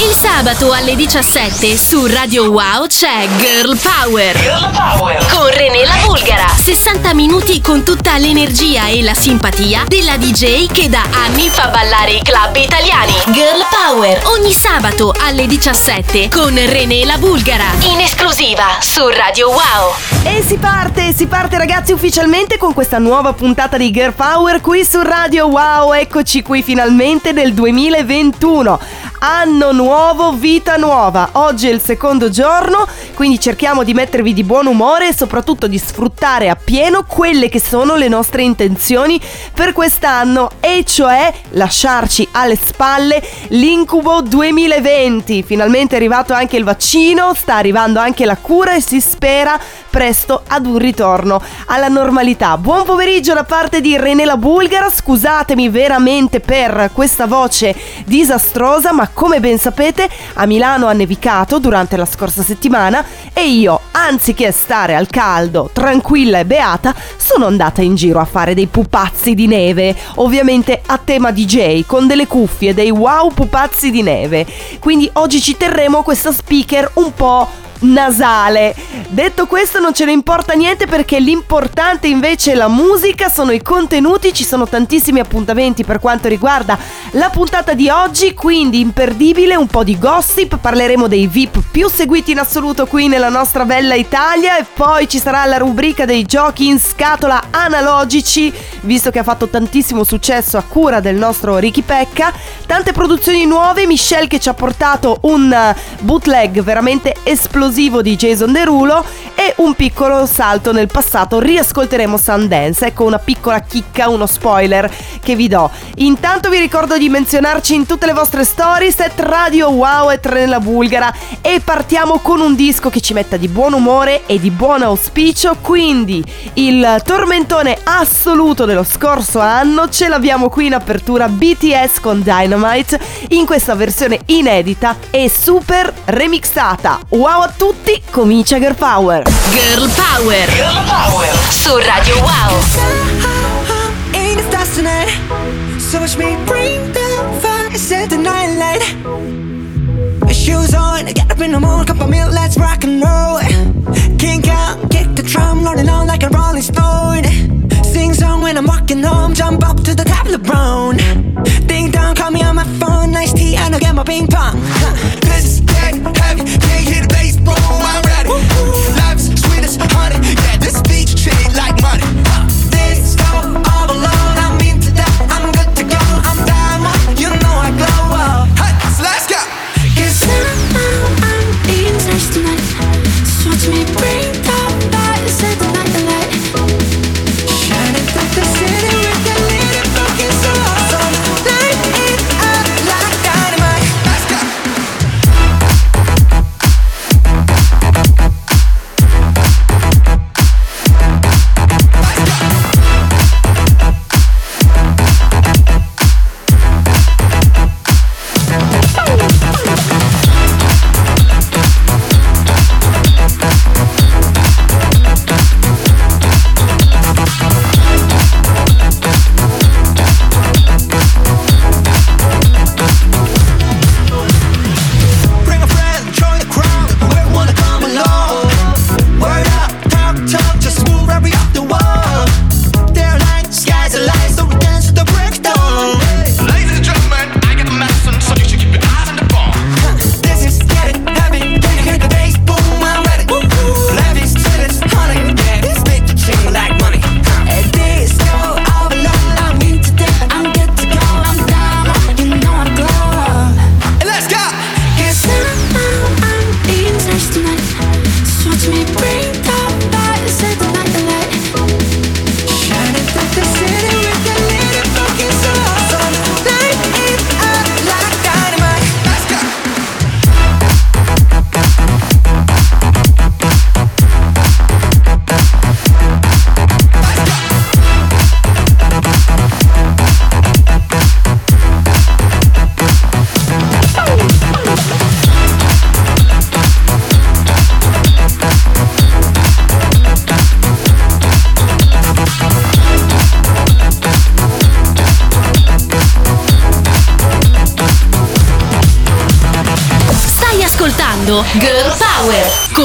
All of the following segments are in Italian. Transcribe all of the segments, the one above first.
Il sabato alle 17 su Radio Wow c'è Girl Power. Girl Power. Con René la Bulgara. 60 minuti con tutta l'energia e la simpatia della DJ che da anni fa ballare i club italiani. Girl Power. Ogni sabato alle 17 con René la Bulgara. In esclusiva su Radio Wow. E si parte, si parte ragazzi ufficialmente con questa nuova puntata di Girl Power qui su Radio Wow. Eccoci qui finalmente nel 2021. Anno nuovo, vita nuova. Oggi è il secondo giorno, quindi cerchiamo di mettervi di buon umore e soprattutto di sfruttare appieno quelle che sono le nostre intenzioni per quest'anno, e cioè lasciarci alle spalle l'incubo 2020. Finalmente è arrivato anche il vaccino, sta arrivando anche la cura e si spera presto ad un ritorno alla normalità. Buon pomeriggio da parte di René la Bulgara, scusatemi veramente per questa voce disastrosa, ma come ben sapete a Milano ha nevicato durante la scorsa settimana e io, anziché stare al caldo, tranquilla e beata, sono andata in giro a fare dei pupazzi di neve, ovviamente a tema DJ, con delle cuffie, dei wow pupazzi di neve. Quindi oggi ci terremo questa speaker un po' nasale. Detto questo non ce ne importa niente perché l'importante invece è la musica, sono i contenuti, ci sono tantissimi appuntamenti per quanto riguarda la puntata di oggi, quindi imperdibile, un po' di gossip, parleremo dei VIP più seguiti in assoluto qui nella nostra bella Italia e poi ci sarà la rubrica dei giochi in scatola analogici, visto che ha fatto tantissimo successo a cura del nostro Ricky Pecca, tante produzioni nuove, Michelle che ci ha portato un bootleg veramente esplosivo esplosivo di Jason Derulo e un piccolo salto nel passato. Riascolteremo Sundance. Ecco una piccola chicca, uno spoiler che vi do. Intanto vi ricordo di menzionarci in tutte le vostre stories set Radio Wow e Trenella Bulgara e partiamo con un disco che ci metta di buon umore e di buon auspicio. Quindi il tormentone assoluto dello scorso anno ce l'abbiamo qui in apertura BTS con Dynamite in questa versione inedita e super remixata. Wow a tutti, comincia Girl Power. Girl Power. Girl Power. Su Radio Wow. So watch me bring the fire, set the night light. Shoes on, get up in the morning, cup of milk, let's rock and roll. Kink out, kick the drum, rolling on like a rolling stone. Sing song when I'm walking home, jump up to the top of the brown. Ding dong, call me on my phone, nice tea, and I'll get my ping pong. This is dead heavy, can't hear the bass boom, I'm ready. Life's hundred. Yeah,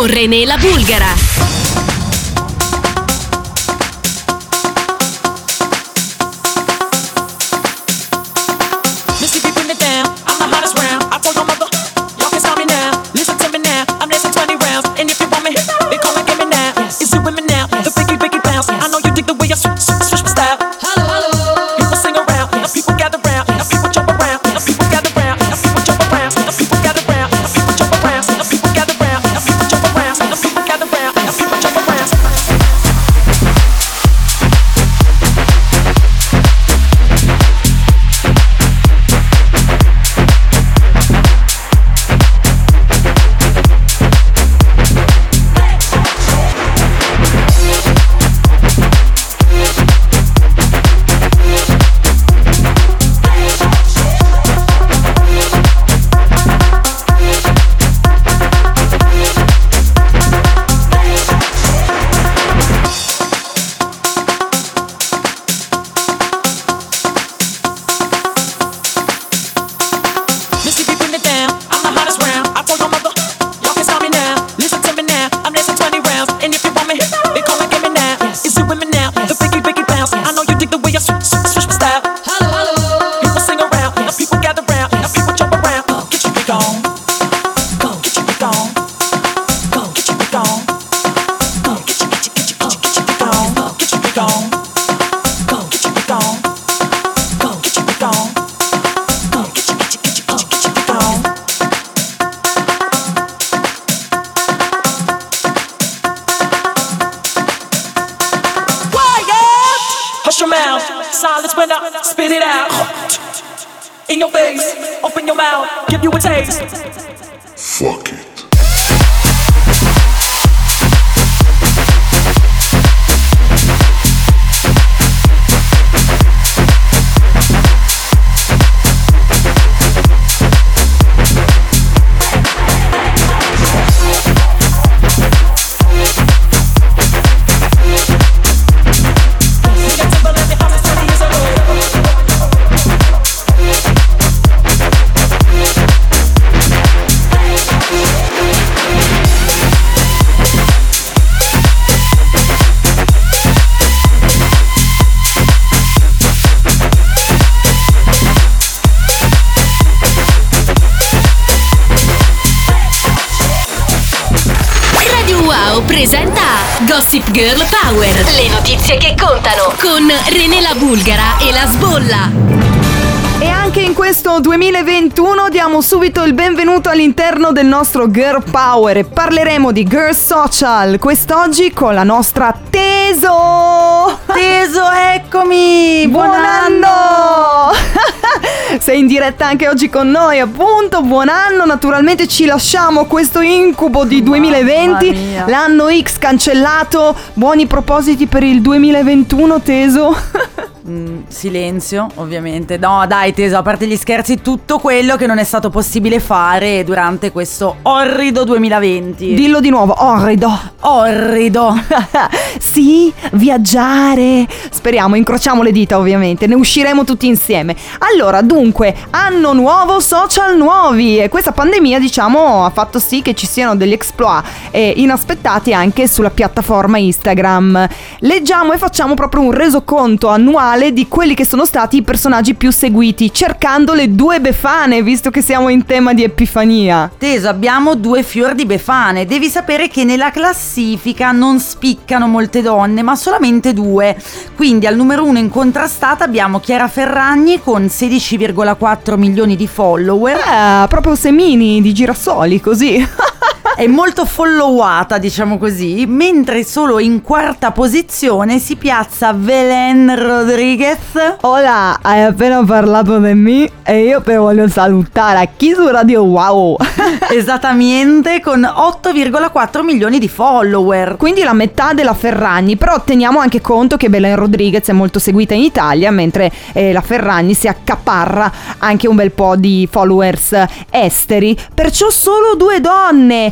con René la Bulgara. Gossip Girl Power. Le notizie che contano con René la Bulgara e la Sbolla. E anche in questo 2021 diamo subito il benvenuto all'interno del nostro Girl Power e parleremo di Girl Social quest'oggi con la nostra Teso. Teso, eccomi! Buon anno! Sei in diretta anche oggi con noi, appunto. Buon anno, naturalmente ci lasciamo questo incubo di 2020, mia. l'anno X cancellato. Buoni propositi per il 2021, Teso? Mm, silenzio, ovviamente. No, dai, Teso, a parte gli scherzi, tutto quello che non è stato possibile fare durante questo orrido 2020. Dillo di nuovo, orrido. orrido. sì, viaggiare. Speriamo, incrociamo le dita ovviamente, ne usciremo tutti insieme. Allora, dunque, anno nuovo, social nuovi e questa pandemia, diciamo, ha fatto sì che ci siano degli exploit eh, inaspettati anche sulla piattaforma Instagram. Leggiamo e facciamo proprio un resoconto annuale di quelli che sono stati i personaggi più seguiti, cercando le due befane, visto che siamo in tema di Epifania. Teso, abbiamo due fior di befane. Devi sapere che nella classifica non spiccano molte donne, ma solamente due. Quindi al numero uno incontrastata abbiamo Chiara Ferragni con 16,4 milioni di follower. Eh, proprio semini di girasoli, così. È molto followata, diciamo così, mentre solo in quarta posizione si piazza Belen Rodriguez. Hola, hai appena parlato di me e io ti voglio salutare qui su Radio Wow. Esattamente con 8,4 milioni di follower. Quindi la metà della Ferragni, però teniamo anche conto che Belen Rodriguez è molto seguita in Italia, mentre eh, la Ferragni si accaparra anche un bel po' di followers esteri, perciò solo due donne.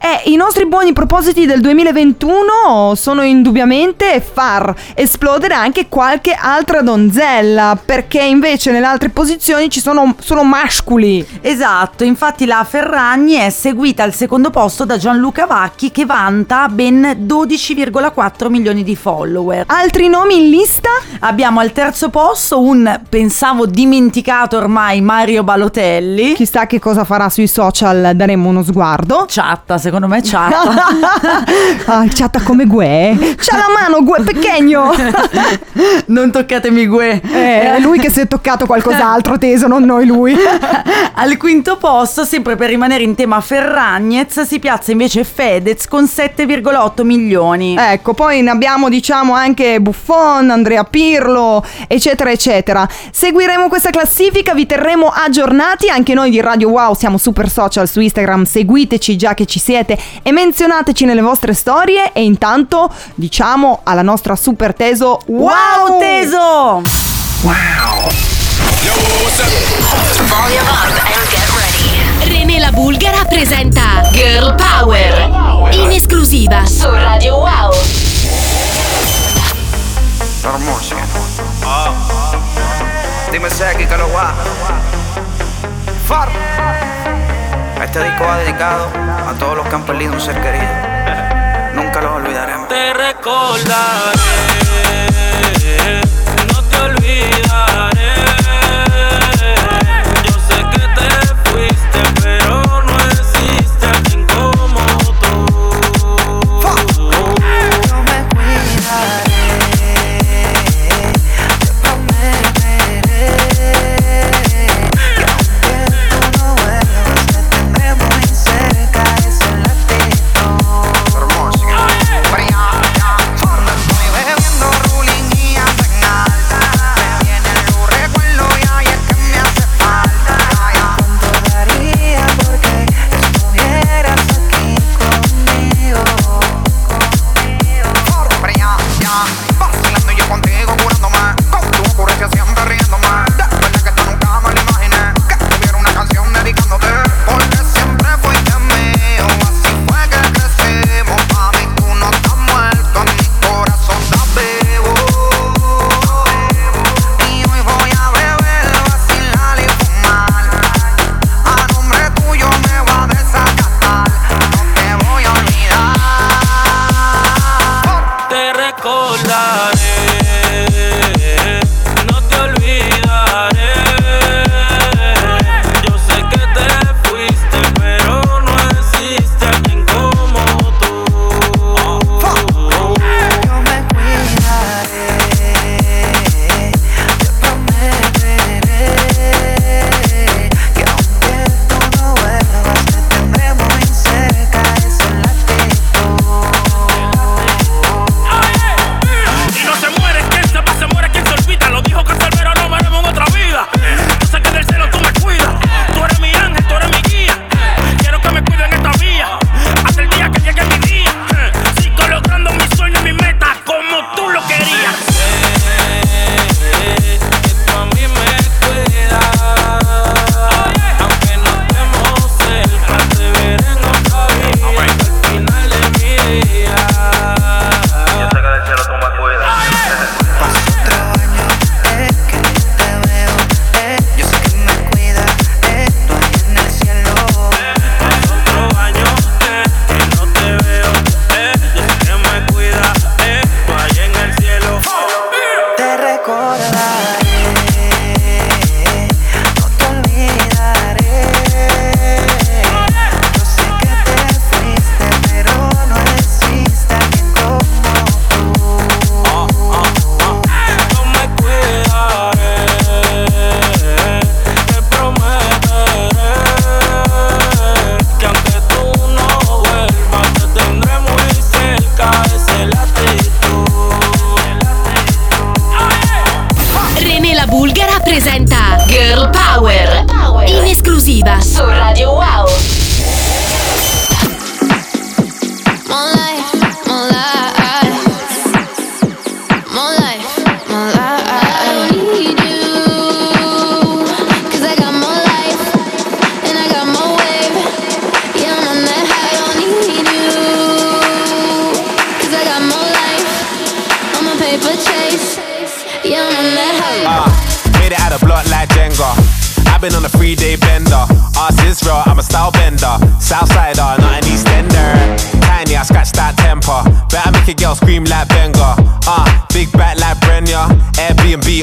Eh, I nostri buoni propositi del 2021 sono indubbiamente far esplodere anche qualche altra donzella, perché invece nelle altre posizioni ci sono solo masculi. Esatto, infatti la Ferragni è seguita al secondo posto da Gianluca Vacchi che vanta ben 12,4 milioni di follower. Altri nomi in lista? Abbiamo al terzo posto un, pensavo dimenticato ormai, Mario Balotelli. Chissà che cosa farà sui social, daremo uno sguardo. Chatta, secondo me chatta. ah, chatta come Gue. C'ha la mano, Gue, pequeño. non toccatemi Gue. Eh, è lui che si è toccato qualcos'altro teso, non noi lui. Al quinto posto, sempre per rimanere in tema Ferragnez, si piazza invece Fedez con 7,8 milioni. Ecco, poi ne abbiamo diciamo anche Buffon, Andrea Pirlo, eccetera, eccetera. Seguiremo questa classifica, vi terremo aggiornati, anche noi di Radio Wow siamo super social su Instagram, seguiteci già che ci siete e menzionateci nelle vostre storie e intanto diciamo alla nostra super teso Wow, wow teso! René la Bulgara presenta Girl Power in esclusiva su Radio Wow. Hermosa. Dime Seki que lo va. Far. Este disco va dedicado a todos los que han perdido un ser querido. Nunca los olvidaremos. Te recordaré,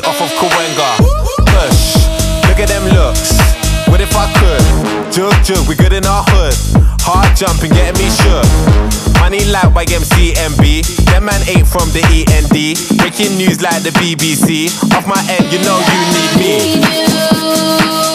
Off of Kawenga. Push, look at them looks. What if I could? Jug, jug, we good in our hood. Hard jumping, getting me shook. Money like YMCMB. Them man ain't from the END. Breaking news like the BBC. Off my end, you know you need me.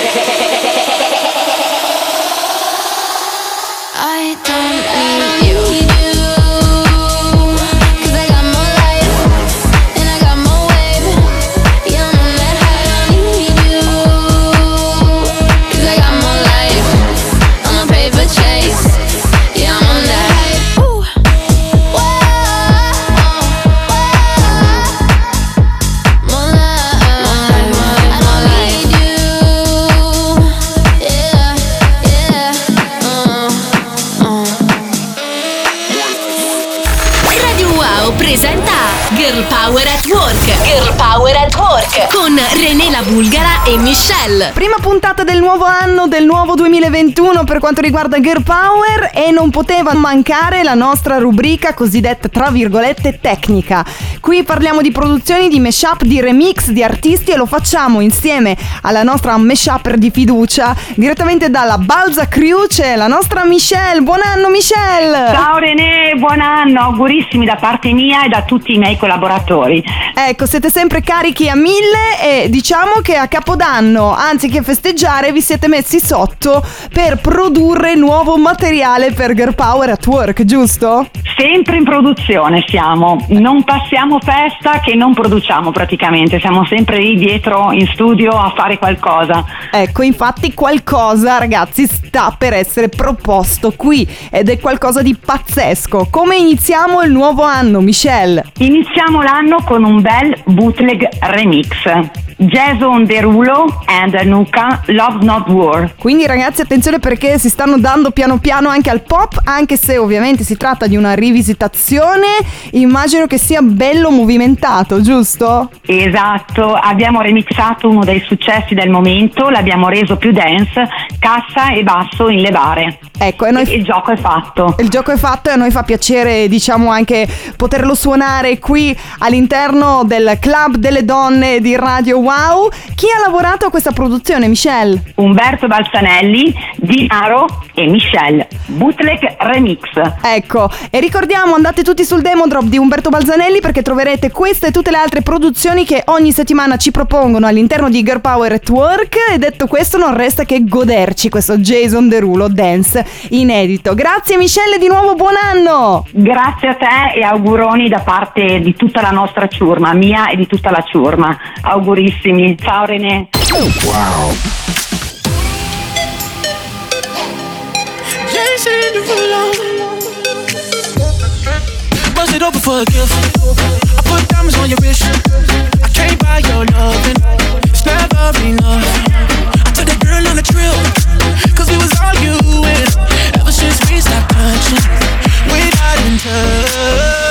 Bulgara e Michelle. Prima puntata del nuovo anno, del nuovo 2021 per quanto riguarda Girl Power e non poteva mancare la nostra rubrica cosiddetta tra virgolette tecnica. Qui parliamo di produzioni, di mashup, di remix di artisti e lo facciamo insieme alla nostra mashupper di fiducia direttamente dalla Balza Crew c'è la nostra Michelle. Buon anno Michelle! Ciao René, buon anno, augurissimi da parte mia e da tutti i miei collaboratori. Ecco, siete sempre carichi a mille e diciamo che a Capodanno, anziché festeggiare, vi siete messi sotto per produrre nuovo materiale per Girl Power at Work, giusto? Sempre in produzione siamo, non passiamo festa che non produciamo praticamente, siamo sempre lì dietro in studio a fare qualcosa. Ecco, infatti qualcosa, ragazzi, sta per essere proposto qui ed è qualcosa di pazzesco. Come iniziamo il nuovo anno, Michelle? Iniziamo l'anno con un bel bootleg remix. Jason Derulo and Anuka Love Not War. Quindi ragazzi attenzione perché si stanno dando piano piano anche al pop, anche se ovviamente si tratta di una rivisitazione, immagino che sia bello movimentato, giusto? Esatto, abbiamo remixato uno dei successi del momento, l'abbiamo reso più dance, cassa e basso in levare. Ecco, e noi... Il gioco è fatto. Il gioco è fatto e a noi fa piacere, diciamo, anche poterlo suonare qui all'interno del Club delle Donne di Radio Wow. Chi ha lavorato a questa produzione, Michelle? Umberto Balzanelli, Dinaro e Michelle. Bootleg Remix. Ecco, e ricordiamo, andate tutti sul demo drop di Umberto Balzanelli perché troverete queste e tutte le altre produzioni che ogni settimana ci propongono all'interno di Girl Power at Work. E detto questo, non resta che goderci questo Jason Derulo Dance inedito. Grazie Michelle, di nuovo buon anno! Grazie a te e auguroni da parte di tutta la nostra ciurma, mia e di tutta la ciurma. Augurissimi. Ciao René. Wow. Bust it over for a gift. I put diamonds on your wrist. I can't buy your loving. It's never enough. I took that girl on a trip. Cause we was arguing. Ever since we stopped touching, we got in touch.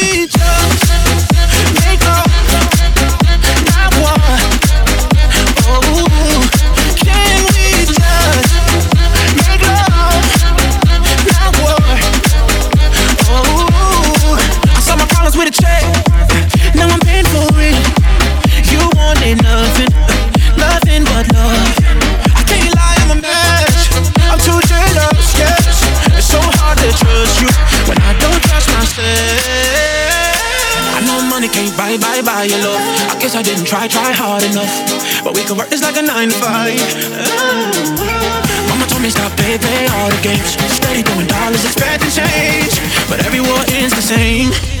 try, try hard enough. But we can work this like a nine to five. Mama told me stop, play, play all the games. Steady throwing dollars, expecting change. But every war ends the same.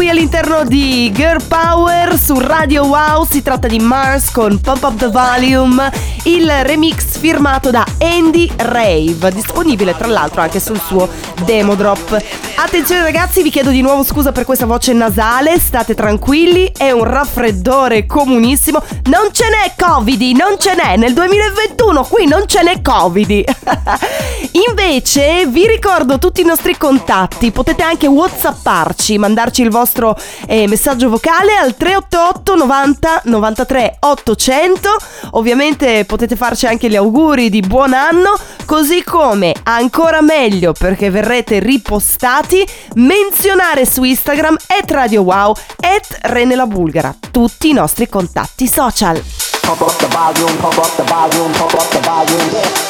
Qui all'interno di Girl Power su Radio Wow. Si tratta di Mars con Pump Up the Volume, il remix firmato da Andy Rave, disponibile tra l'altro anche sul suo demo drop. Attenzione ragazzi, vi chiedo di nuovo scusa per questa voce nasale, state tranquilli, è un raffreddore comunissimo. Non ce n'è Covid, non ce n'è nel 2021, qui non ce n'è Covid. Invece vi ricordo tutti i nostri contatti, potete anche whatsapparci, mandarci il vostro eh, messaggio vocale al 388 90 93 800, ovviamente potete farci anche gli auguri di buon anno, così come ancora meglio perché verrete ripostati, menzionare su Instagram at Radio Wow at Rene la Bulgara, tutti i nostri contatti social. Pump up the volume, pump up the volume, pump up the volume.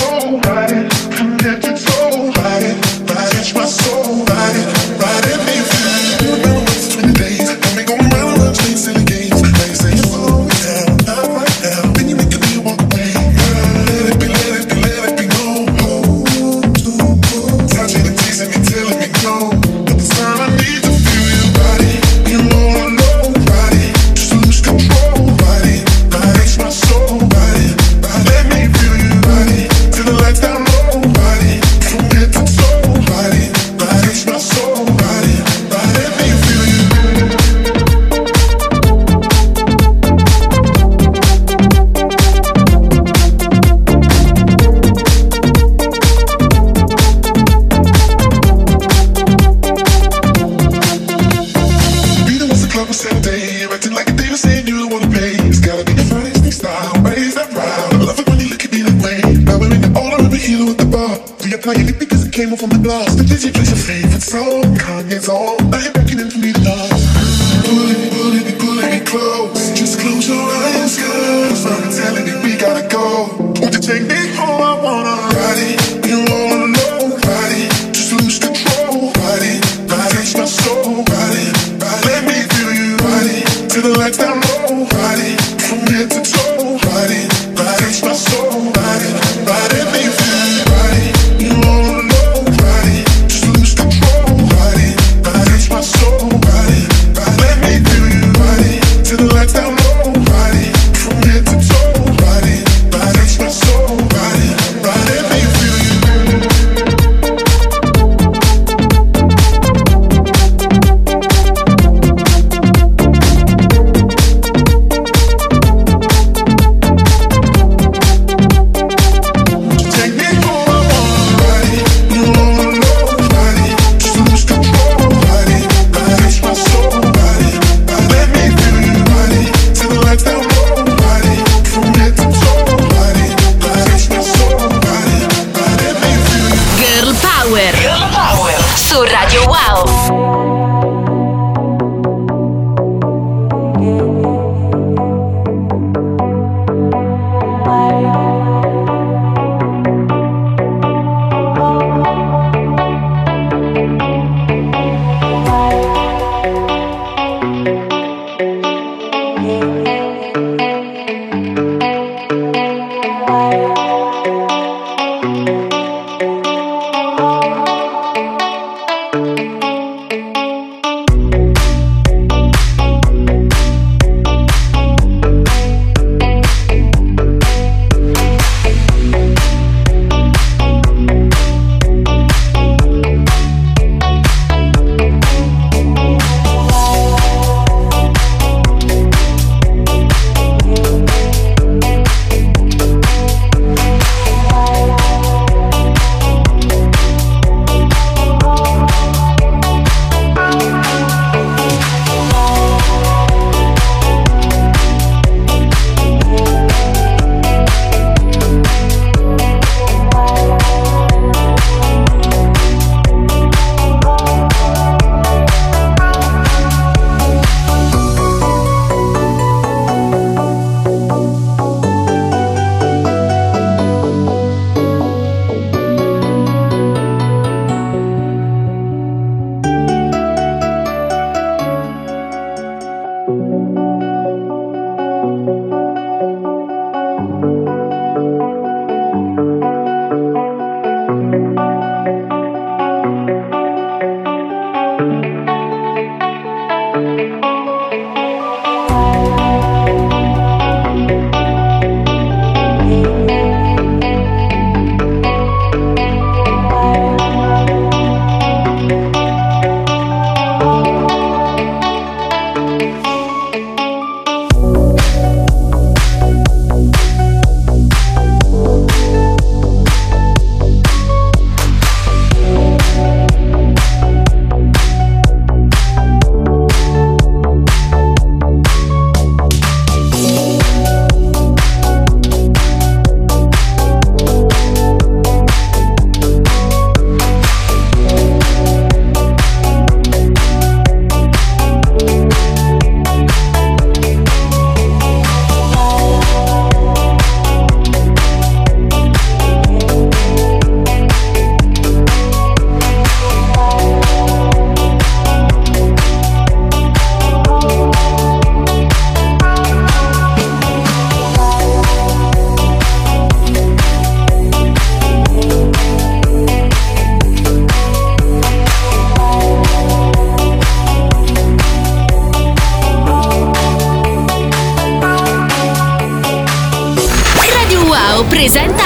like anything cause it came off on the blast. The digit is your favorite song, Kanye's on.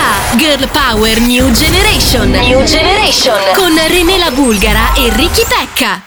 Presenta Girl Power New Generation. New Generation con Renela Bulgara e Ricky Pecca.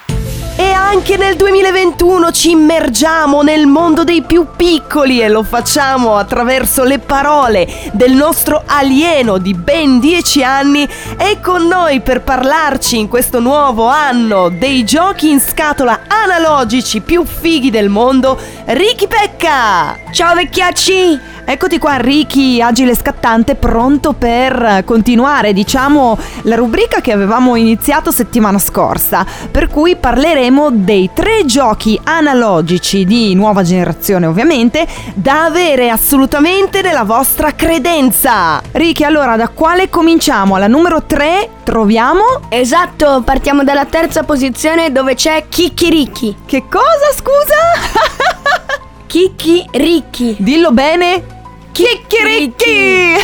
E anche nel 2021 ci immergiamo nel mondo dei più piccoli e lo facciamo attraverso le parole del nostro alieno di ben 10 anni. È con noi per parlarci in questo nuovo anno dei giochi in scatola analogici più fighi del mondo, Ricky Pecca! Ciao vecchiacci! Eccoti qua Ricky, agile e scattante, pronto per continuare, diciamo, la rubrica che avevamo iniziato settimana scorsa, per cui parleremo dei tre giochi analogici di nuova generazione, ovviamente, da avere assolutamente nella vostra credenza. Ricky, allora, da quale cominciamo? Alla numero 3 troviamo... Esatto, partiamo dalla terza posizione dove c'è Kikiriki. Che cosa, scusa? Kikiriki. Dillo bene. Chicchiricchi!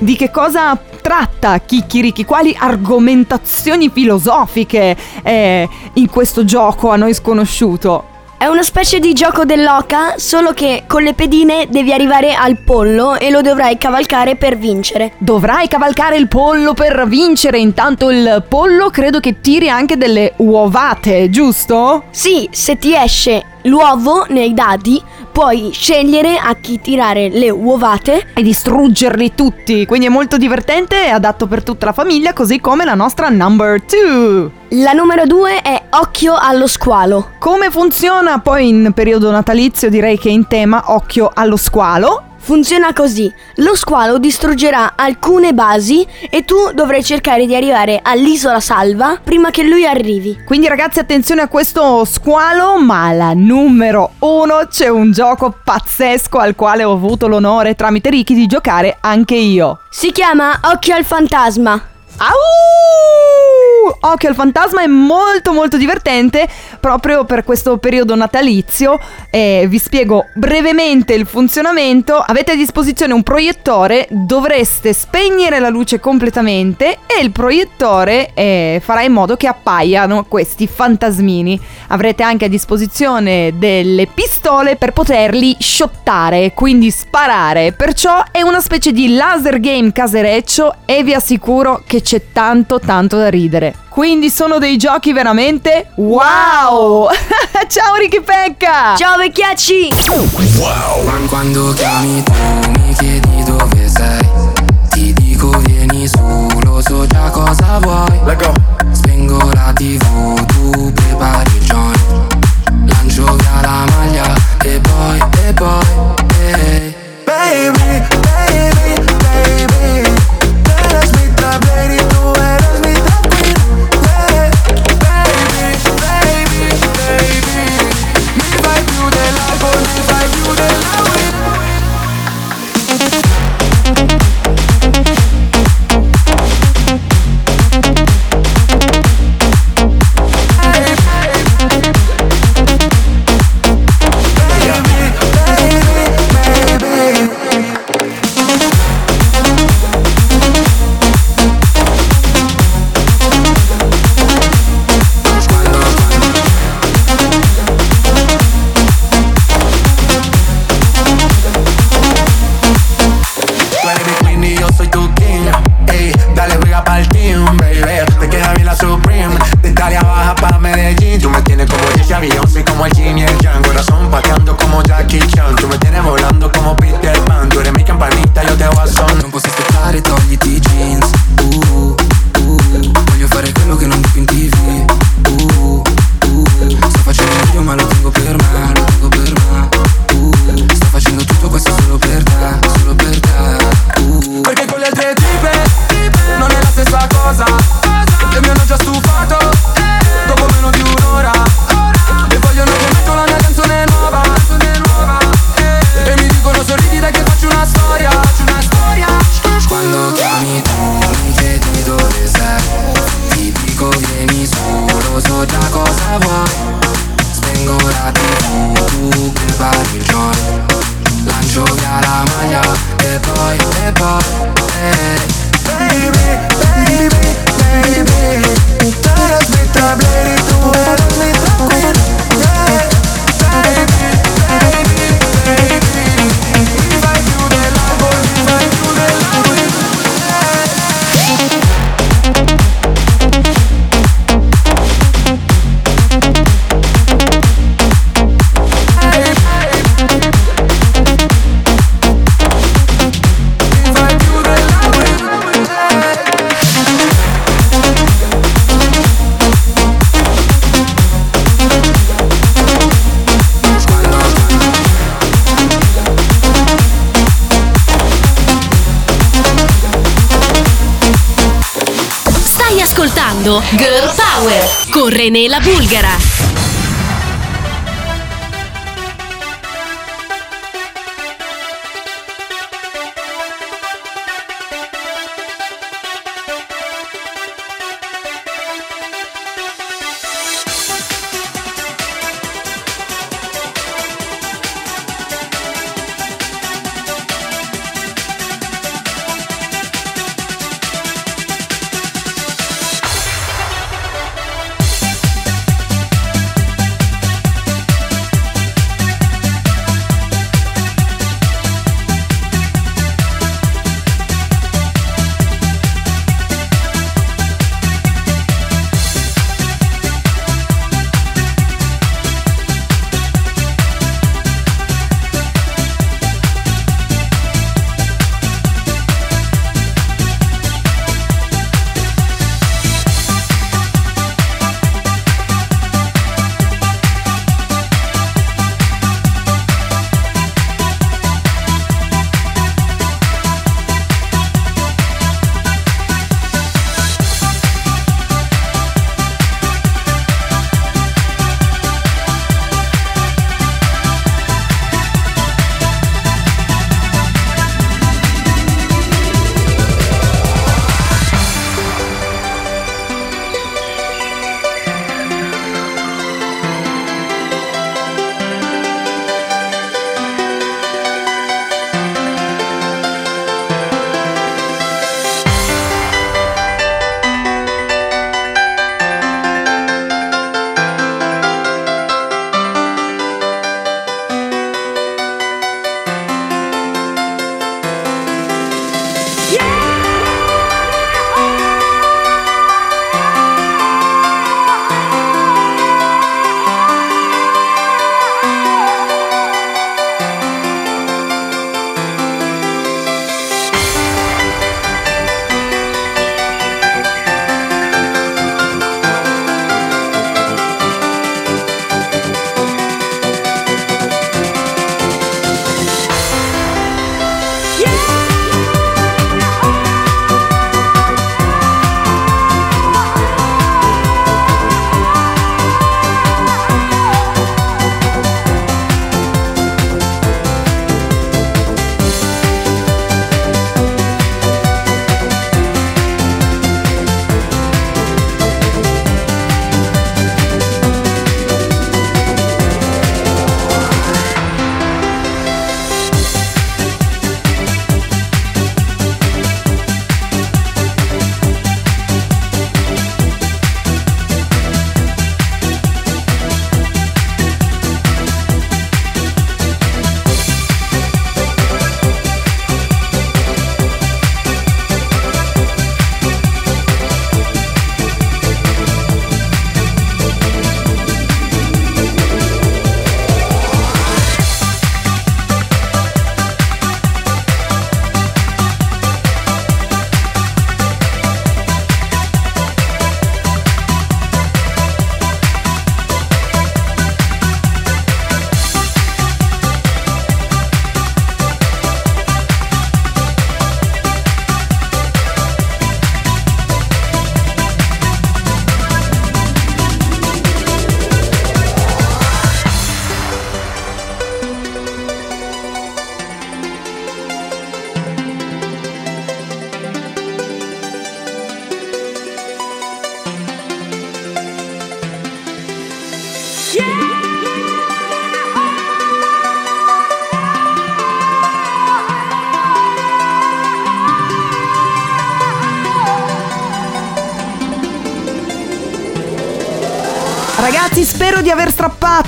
Di che cosa tratta Chicchiricchi? Quali argomentazioni filosofiche è in questo gioco a noi sconosciuto? È una specie di gioco dell'oca, solo che con le pedine devi arrivare al pollo e lo dovrai cavalcare per vincere. Dovrai cavalcare il pollo per vincere, intanto il pollo credo che tiri anche delle uovate, giusto? Sì, se ti esce l'uovo nei dadi, puoi scegliere a chi tirare le uovate E distruggerli tutti, quindi è molto divertente e adatto per tutta la famiglia, così come la nostra number 2. La numero due è Occhio allo squalo. Come funziona poi in periodo natalizio? Direi che in tema occhio allo squalo. Funziona così: lo squalo distruggerà alcune basi e tu dovrai cercare di arrivare all'isola salva prima che lui arrivi. Quindi ragazzi attenzione a questo squalo, ma alla numero uno c'è un gioco pazzesco al quale ho avuto l'onore tramite Ricky di giocare anche io. Si chiama Occhio al fantasma. Au! Occhio al fantasma è molto molto divertente proprio per questo periodo natalizio. Eh, vi spiego brevemente il funzionamento. Avete a disposizione un proiettore, dovreste spegnere la luce completamente e il proiettore eh, farà in modo che appaiano questi fantasmini. Avrete anche a disposizione delle pistole per poterli shottare, quindi sparare. Perciò è una specie di laser game casereccio e vi assicuro che c'è tanto tanto da ridere. Quindi sono dei giochi veramente? Wow! Ciao Ricky Pecca! Ciao vecchiacci! Ma quando chiami tu mi chiedi dove sei. Ti dico vieni su, lo so già cosa vuoi. Spengo la tv, tu prepari il joint Lancio via la maglia e poi, e poi, la Bulgara.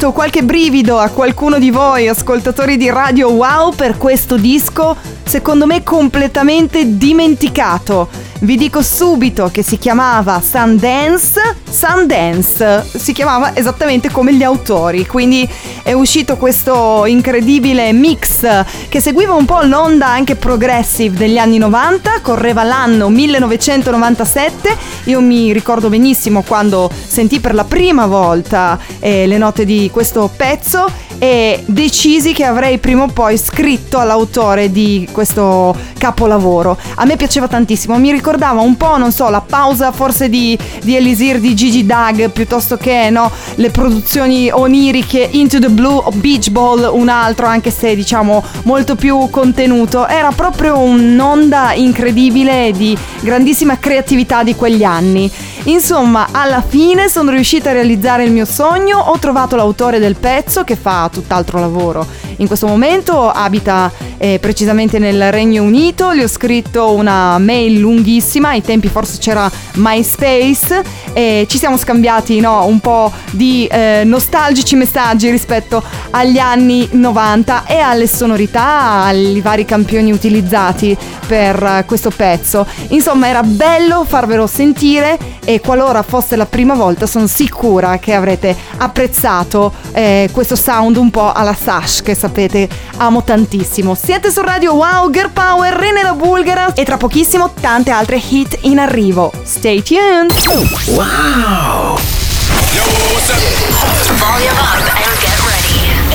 Strappato qualche brivido a qualcuno di voi, ascoltatori di Radio Wow, per questo disco, secondo me completamente dimenticato. Vi dico subito che si chiamava Sundance. Sundance si chiamava esattamente come gli autori, quindi è uscito questo incredibile mix che seguiva un po' l'onda anche progressive degli anni 90, correva l'anno 1997. Io mi ricordo benissimo quando sentì per la prima volta eh, le note di questo pezzo e decisi che avrei prima o poi scritto all'autore di questo capolavoro. A me piaceva tantissimo, mi ricordava un po', non so, la pausa forse di, di Elisir di Gigi Dag piuttosto che no, le produzioni oniriche Into the Blue o Beach Ball, un altro, anche se diciamo molto più contenuto. Era proprio un'onda incredibile di grandissima creatività di quegli anni. Insomma, alla fine sono riuscita a realizzare il mio sogno, ho trovato l'autore del pezzo che fa tutt'altro lavoro. In questo momento abita eh, precisamente nel Regno Unito, gli ho scritto una mail lunghissima, ai tempi forse c'era MySpace e ci siamo scambiati no, un po' di eh, nostalgici messaggi rispetto agli anni 90 e alle sonorità, ai vari campioni utilizzati per eh, questo pezzo. Insomma, era bello farvelo sentire e qualora fosse la prima volta sono sicura che avrete apprezzato eh, questo sound un po' alla Sash che sapete amo tantissimo. Siete su Radio Wow, Girl Power, Rene la Bulgara e tra pochissimo tante altre hit in arrivo. Stay tuned! Wow!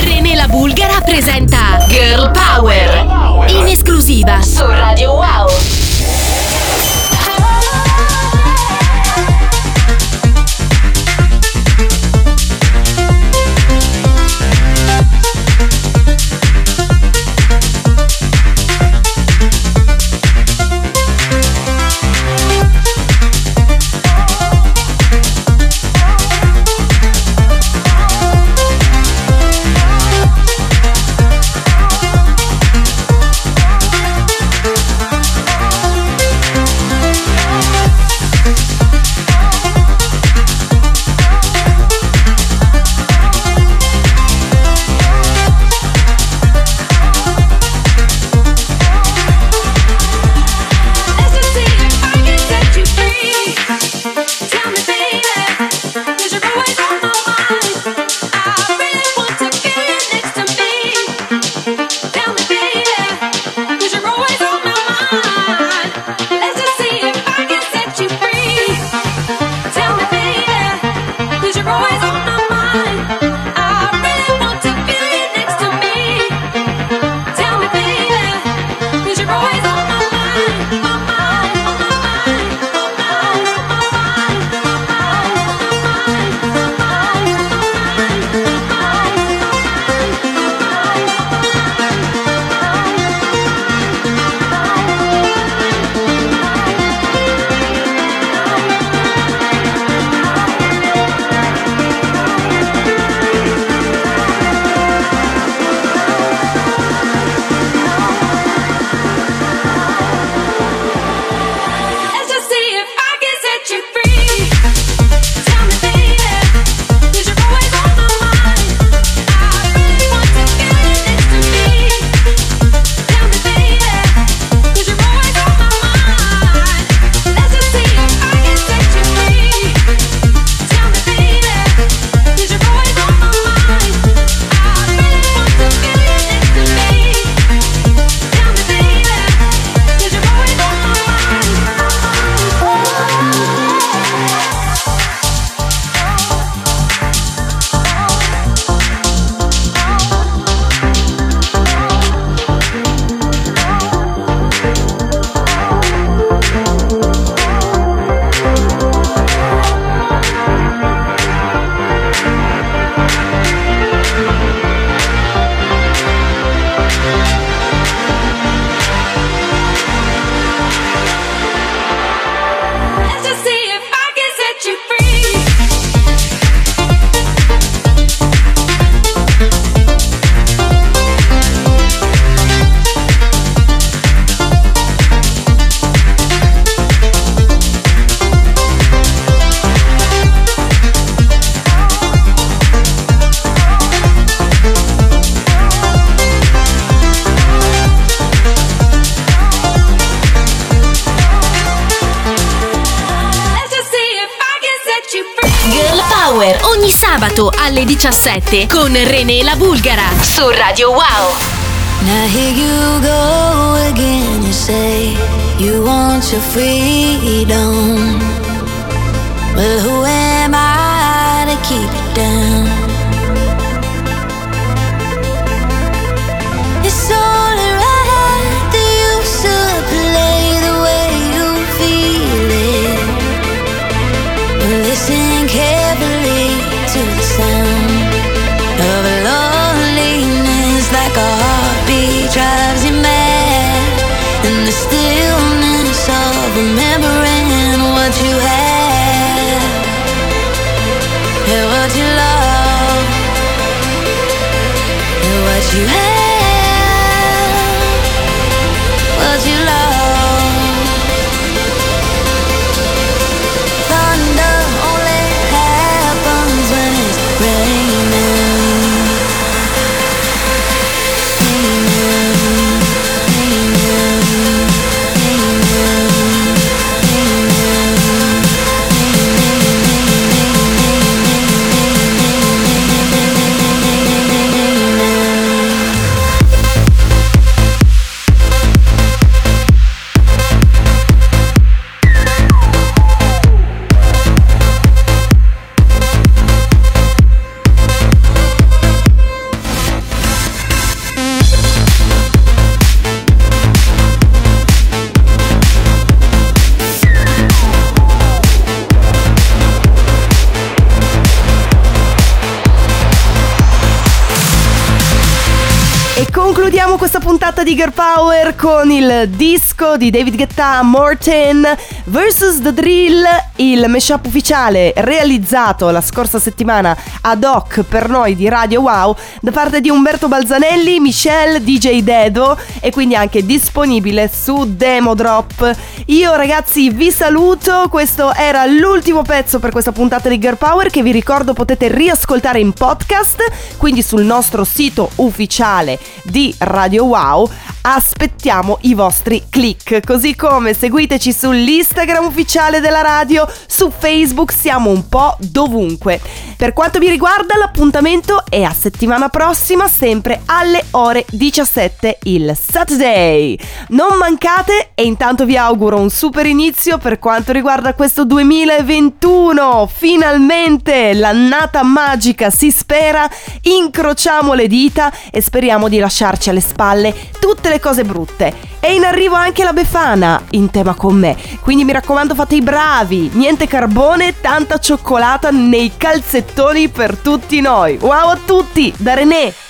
René la Bulgara presenta Girl Power in esclusiva su Radio Wow. 2017 con René La Bulgara su Radio Wow. Now here you go again, you say you want your freedom. Well, who am I to keep it down? Have, concludiamo questa puntata di Girl Power con il disco di David Guetta Morten vs The Drill, il mashup ufficiale realizzato la scorsa settimana ad hoc per noi di Radio Wow da parte di Umberto Balzanelli, Michelle, DJ Dedo e quindi anche disponibile su Demo Drop. Io ragazzi vi saluto, questo era l'ultimo pezzo per questa puntata di Girl Power che vi ricordo potete riascoltare in podcast, quindi sul nostro sito ufficiale di Radio Wow. Aspettiamo i vostri click, così come seguiteci sull'Instagram ufficiale della radio, su Facebook siamo un po' dovunque. Per quanto mi riguarda l'appuntamento è a settimana prossima, sempre alle ore 17 il Saturday. Non mancate e intanto vi auguro un super inizio per quanto riguarda questo 2021. Finalmente l'annata magica si spera, incrociamo le dita e speriamo di lasciarci alle spalle tutte le cose brutte. E in arrivo anche la Befana in tema con me. Quindi mi raccomando fate i bravi, niente carbone, tanta cioccolata nei calzettoni per tutti noi. Wow a tutti, da René!